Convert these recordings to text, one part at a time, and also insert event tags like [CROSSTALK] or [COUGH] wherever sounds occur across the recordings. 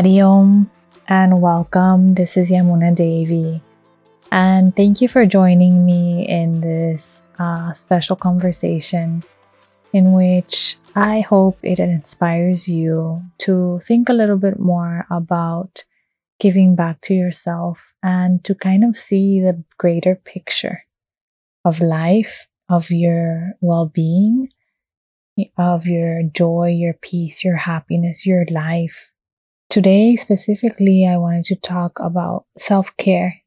Hari Om and welcome. This is Yamuna Devi, and thank you for joining me in this uh, special conversation in which I hope it inspires you to think a little bit more about giving back to yourself and to kind of see the greater picture of life, of your well being, of your joy, your peace, your happiness, your life. Today, specifically, I wanted to talk about self care.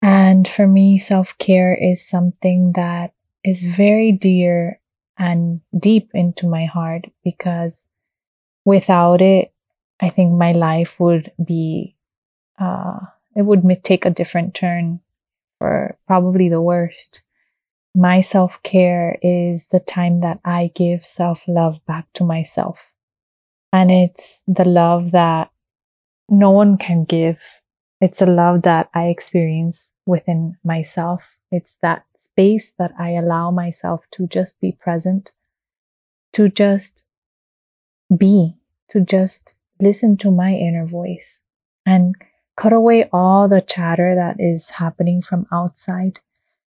And for me, self care is something that is very dear and deep into my heart because without it, I think my life would be, uh, it would take a different turn for probably the worst. My self care is the time that I give self love back to myself. And it's the love that no one can give. It's a love that I experience within myself. It's that space that I allow myself to just be present, to just be, to just listen to my inner voice and cut away all the chatter that is happening from outside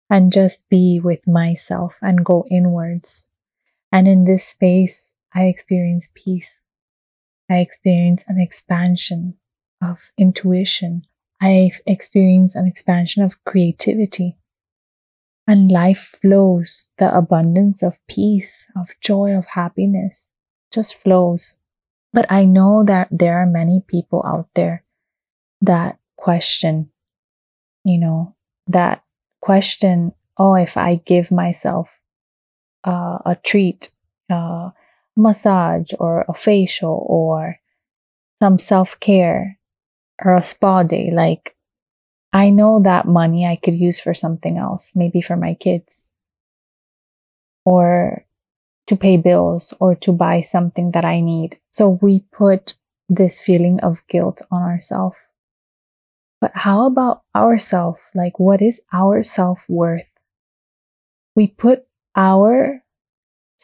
and just be with myself and go inwards. And in this space, I experience peace. I experience an expansion of intuition. I experience an expansion of creativity. And life flows, the abundance of peace, of joy, of happiness just flows. But I know that there are many people out there that question, you know, that question, oh, if I give myself uh, a treat, uh, massage or a facial or some self care or a spa day, like I know that money I could use for something else, maybe for my kids or to pay bills or to buy something that I need. So we put this feeling of guilt on ourselves. But how about ourself? Like, what is our self worth? We put our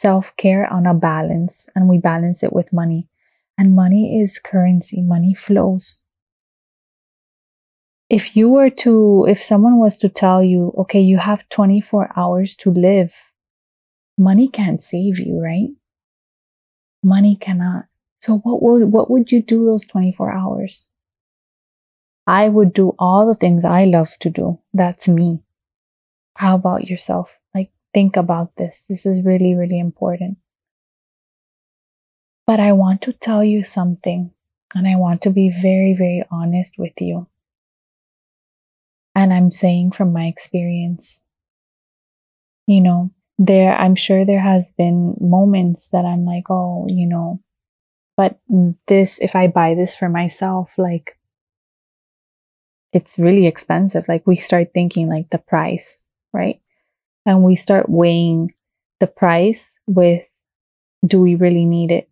self care on a balance and we balance it with money. And money is currency, money flows if you were to, if someone was to tell you, okay, you have 24 hours to live, money can't save you, right? Money cannot. So what would, what would you do those 24 hours? I would do all the things I love to do. That's me. How about yourself? Think about this. This is really, really important. But I want to tell you something, and I want to be very, very honest with you. And I'm saying from my experience, you know, there, I'm sure there has been moments that I'm like, oh, you know, but this, if I buy this for myself, like, it's really expensive. Like, we start thinking like the price, right? And we start weighing the price with, do we really need it?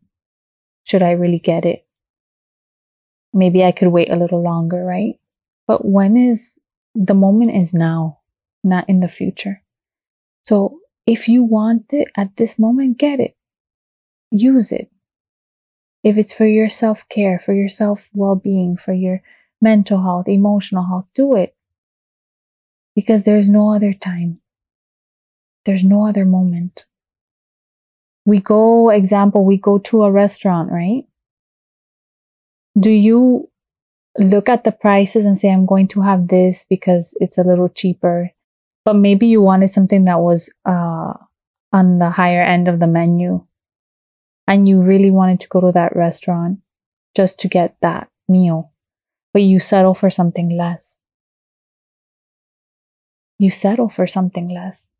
Should I really get it? Maybe I could wait a little longer, right? But when is the moment is now, not in the future. So if you want it at this moment, get it. Use it. If it's for your self care, for your self well being, for your mental health, emotional health, do it. Because there's no other time. There's no other moment. We go, example, we go to a restaurant, right? Do you look at the prices and say, I'm going to have this because it's a little cheaper. But maybe you wanted something that was uh, on the higher end of the menu and you really wanted to go to that restaurant just to get that meal, but you settle for something less. You settle for something less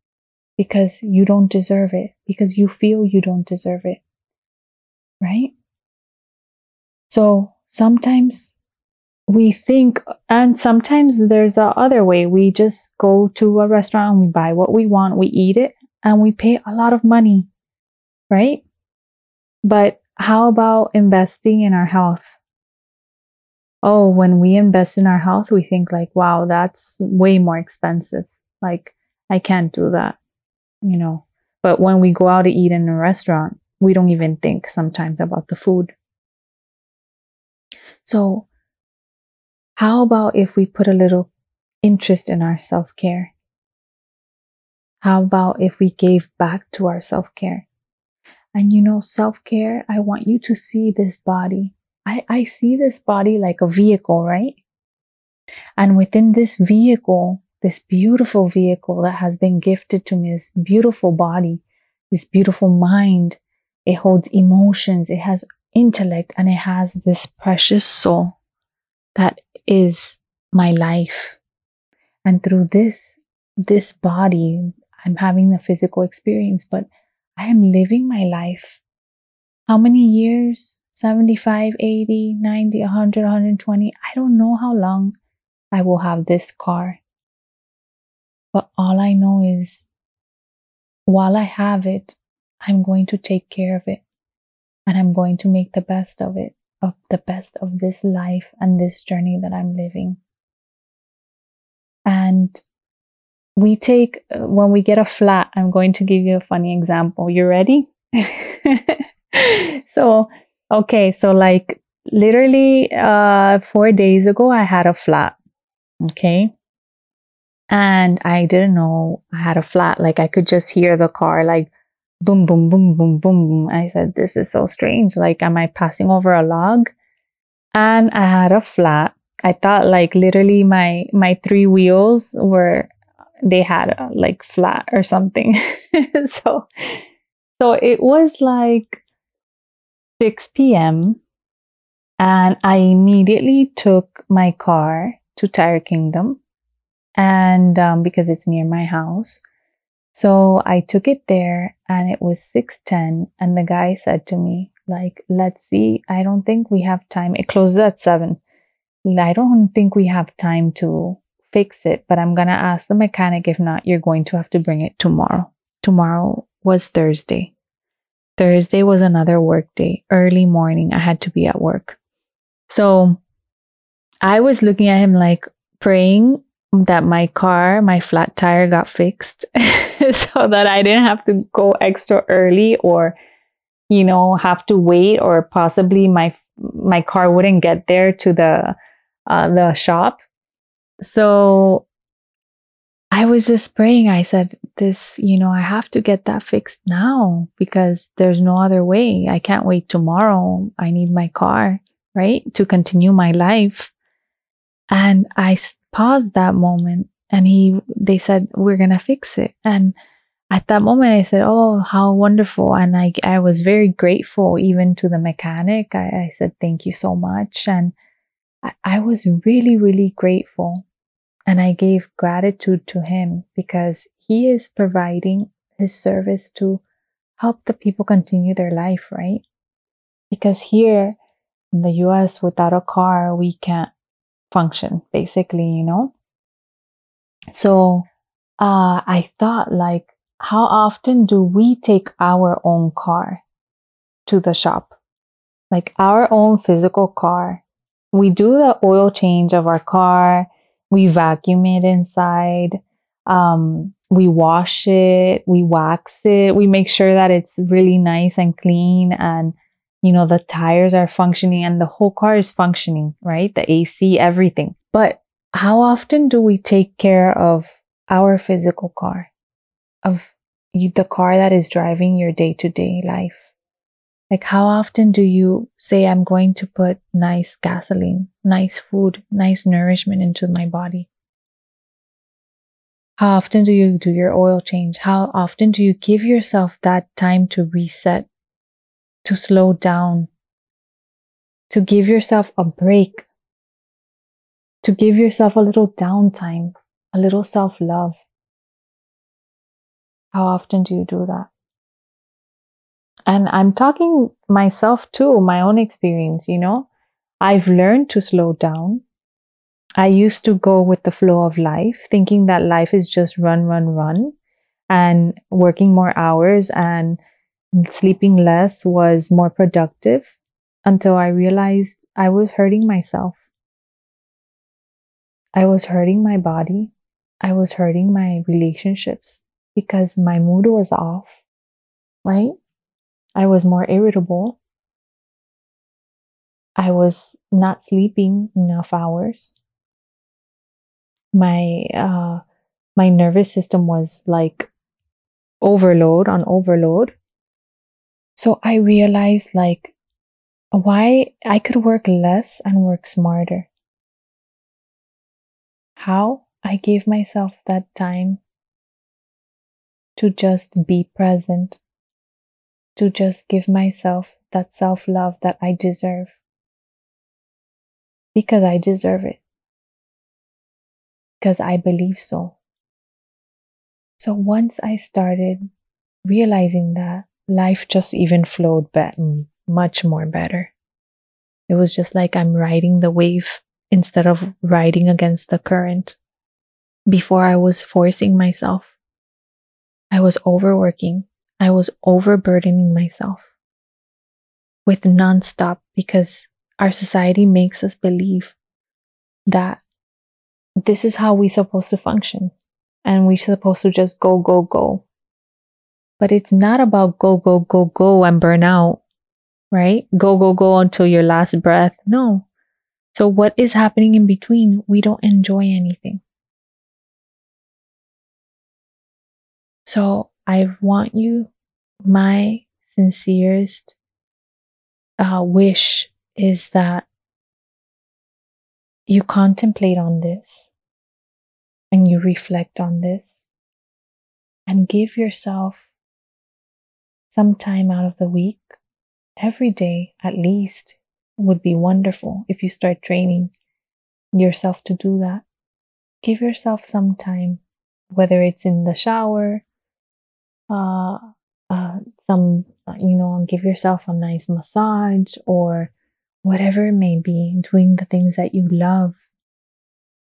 because you don't deserve it, because you feel you don't deserve it. Right? So sometimes we think, and sometimes there's a other way. We just go to a restaurant, we buy what we want, we eat it, and we pay a lot of money, right? But how about investing in our health? Oh, when we invest in our health, we think like, wow, that's way more expensive. Like, I can't do that, you know. But when we go out to eat in a restaurant, we don't even think sometimes about the food. So, how about if we put a little interest in our self care? How about if we gave back to our self care? And you know, self care, I want you to see this body. I, I see this body like a vehicle, right? And within this vehicle, this beautiful vehicle that has been gifted to me, this beautiful body, this beautiful mind, it holds emotions, it has intellect, and it has this precious soul that is my life. And through this, this body, I'm having the physical experience, but I am living my life. How many years? 75, 80, 90, 100, 120. I don't know how long I will have this car. But all I know is while I have it, I'm going to take care of it and I'm going to make the best of it, of the best of this life and this journey that I'm living. And we take, when we get a flat, I'm going to give you a funny example. You ready? [LAUGHS] so, okay, so like literally uh, four days ago, I had a flat. Okay. And I didn't know I had a flat. Like I could just hear the car like boom, boom, boom, boom, boom. I said, this is so strange. Like, am I passing over a log? And I had a flat. I thought like literally my, my three wheels were, they had a, like flat or something. [LAUGHS] so, so it was like 6 p.m. and I immediately took my car to Tire Kingdom and um, because it's near my house. So I took it there and it was 6:10 and the guy said to me like let's see. I don't think we have time. It closes at 7 I don't think we have time to fix it but I'm going to ask the mechanic if not you're going to have to bring it tomorrow. Tomorrow was Thursday. Thursday was another work day. Early morning I had to be at work. So I was looking at him like praying that my car, my flat tire got fixed [LAUGHS] so that I didn't have to go extra early or, you know, have to wait or possibly my, my car wouldn't get there to the, uh, the shop. So I was just praying. I said, this, you know, I have to get that fixed now because there's no other way. I can't wait tomorrow. I need my car, right? To continue my life. And I paused that moment and he, they said, we're going to fix it. And at that moment, I said, Oh, how wonderful. And I, I was very grateful even to the mechanic. I, I said, thank you so much. And I, I was really, really grateful. And I gave gratitude to him because he is providing his service to help the people continue their life, right? Because here in the US, without a car, we can't function, basically, you know? So uh, I thought, like, how often do we take our own car to the shop? Like our own physical car. We do the oil change of our car. We vacuum it inside. Um, we wash it. We wax it. We make sure that it's really nice and clean and, you know, the tires are functioning and the whole car is functioning, right? The AC, everything. But how often do we take care of our physical car, of the car that is driving your day to day life? Like, how often do you say, I'm going to put nice gasoline, nice food, nice nourishment into my body? How often do you do your oil change? How often do you give yourself that time to reset, to slow down, to give yourself a break to give yourself a little downtime, a little self love. How often do you do that? And I'm talking myself too, my own experience, you know. I've learned to slow down. I used to go with the flow of life, thinking that life is just run, run, run, and working more hours and sleeping less was more productive until I realized I was hurting myself. I was hurting my body. I was hurting my relationships because my mood was off, right? I was more irritable. I was not sleeping enough hours. My uh, my nervous system was like overload on overload. So I realized like why I could work less and work smarter. How I gave myself that time to just be present, to just give myself that self love that I deserve. Because I deserve it. Because I believe so. So once I started realizing that, life just even flowed back mm, much more better. It was just like I'm riding the wave instead of riding against the current. Before I was forcing myself. I was overworking. I was overburdening myself with nonstop because our society makes us believe that this is how we're supposed to function and we're supposed to just go, go, go. But it's not about go, go, go, go and burn out, right? Go, go, go until your last breath. No. So what is happening in between? We don't enjoy anything. So I want you, my sincerest uh, wish is that you contemplate on this and you reflect on this and give yourself some time out of the week, every day at least, would be wonderful if you start training yourself to do that. Give yourself some time, whether it's in the shower, uh, uh, some, you know, give yourself a nice massage or whatever it may be, doing the things that you love.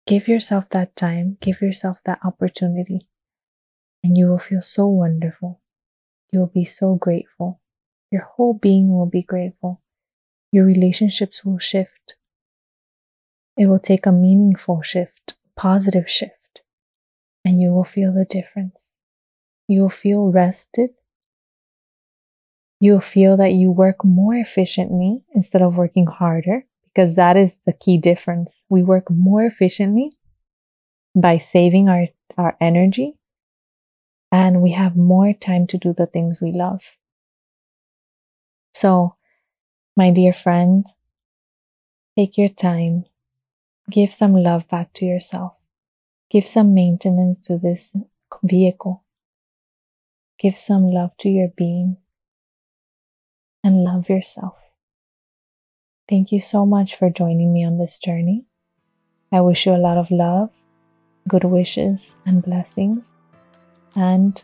Give yourself that time, give yourself that opportunity, and you will feel so wonderful. You will be so grateful. Your whole being will be grateful. Your relationships will shift. It will take a meaningful shift, positive shift, and you will feel the difference. You'll feel rested. You'll feel that you work more efficiently instead of working harder, because that is the key difference. We work more efficiently by saving our, our energy, and we have more time to do the things we love. So, my dear friend, take your time, give some love back to yourself, give some maintenance to this vehicle Give some love to your being and love yourself. Thank you so much for joining me on this journey. I wish you a lot of love, good wishes, and blessings. And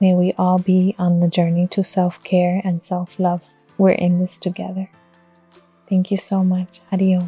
may we all be on the journey to self care and self love. We're in this together. Thank you so much. Adios.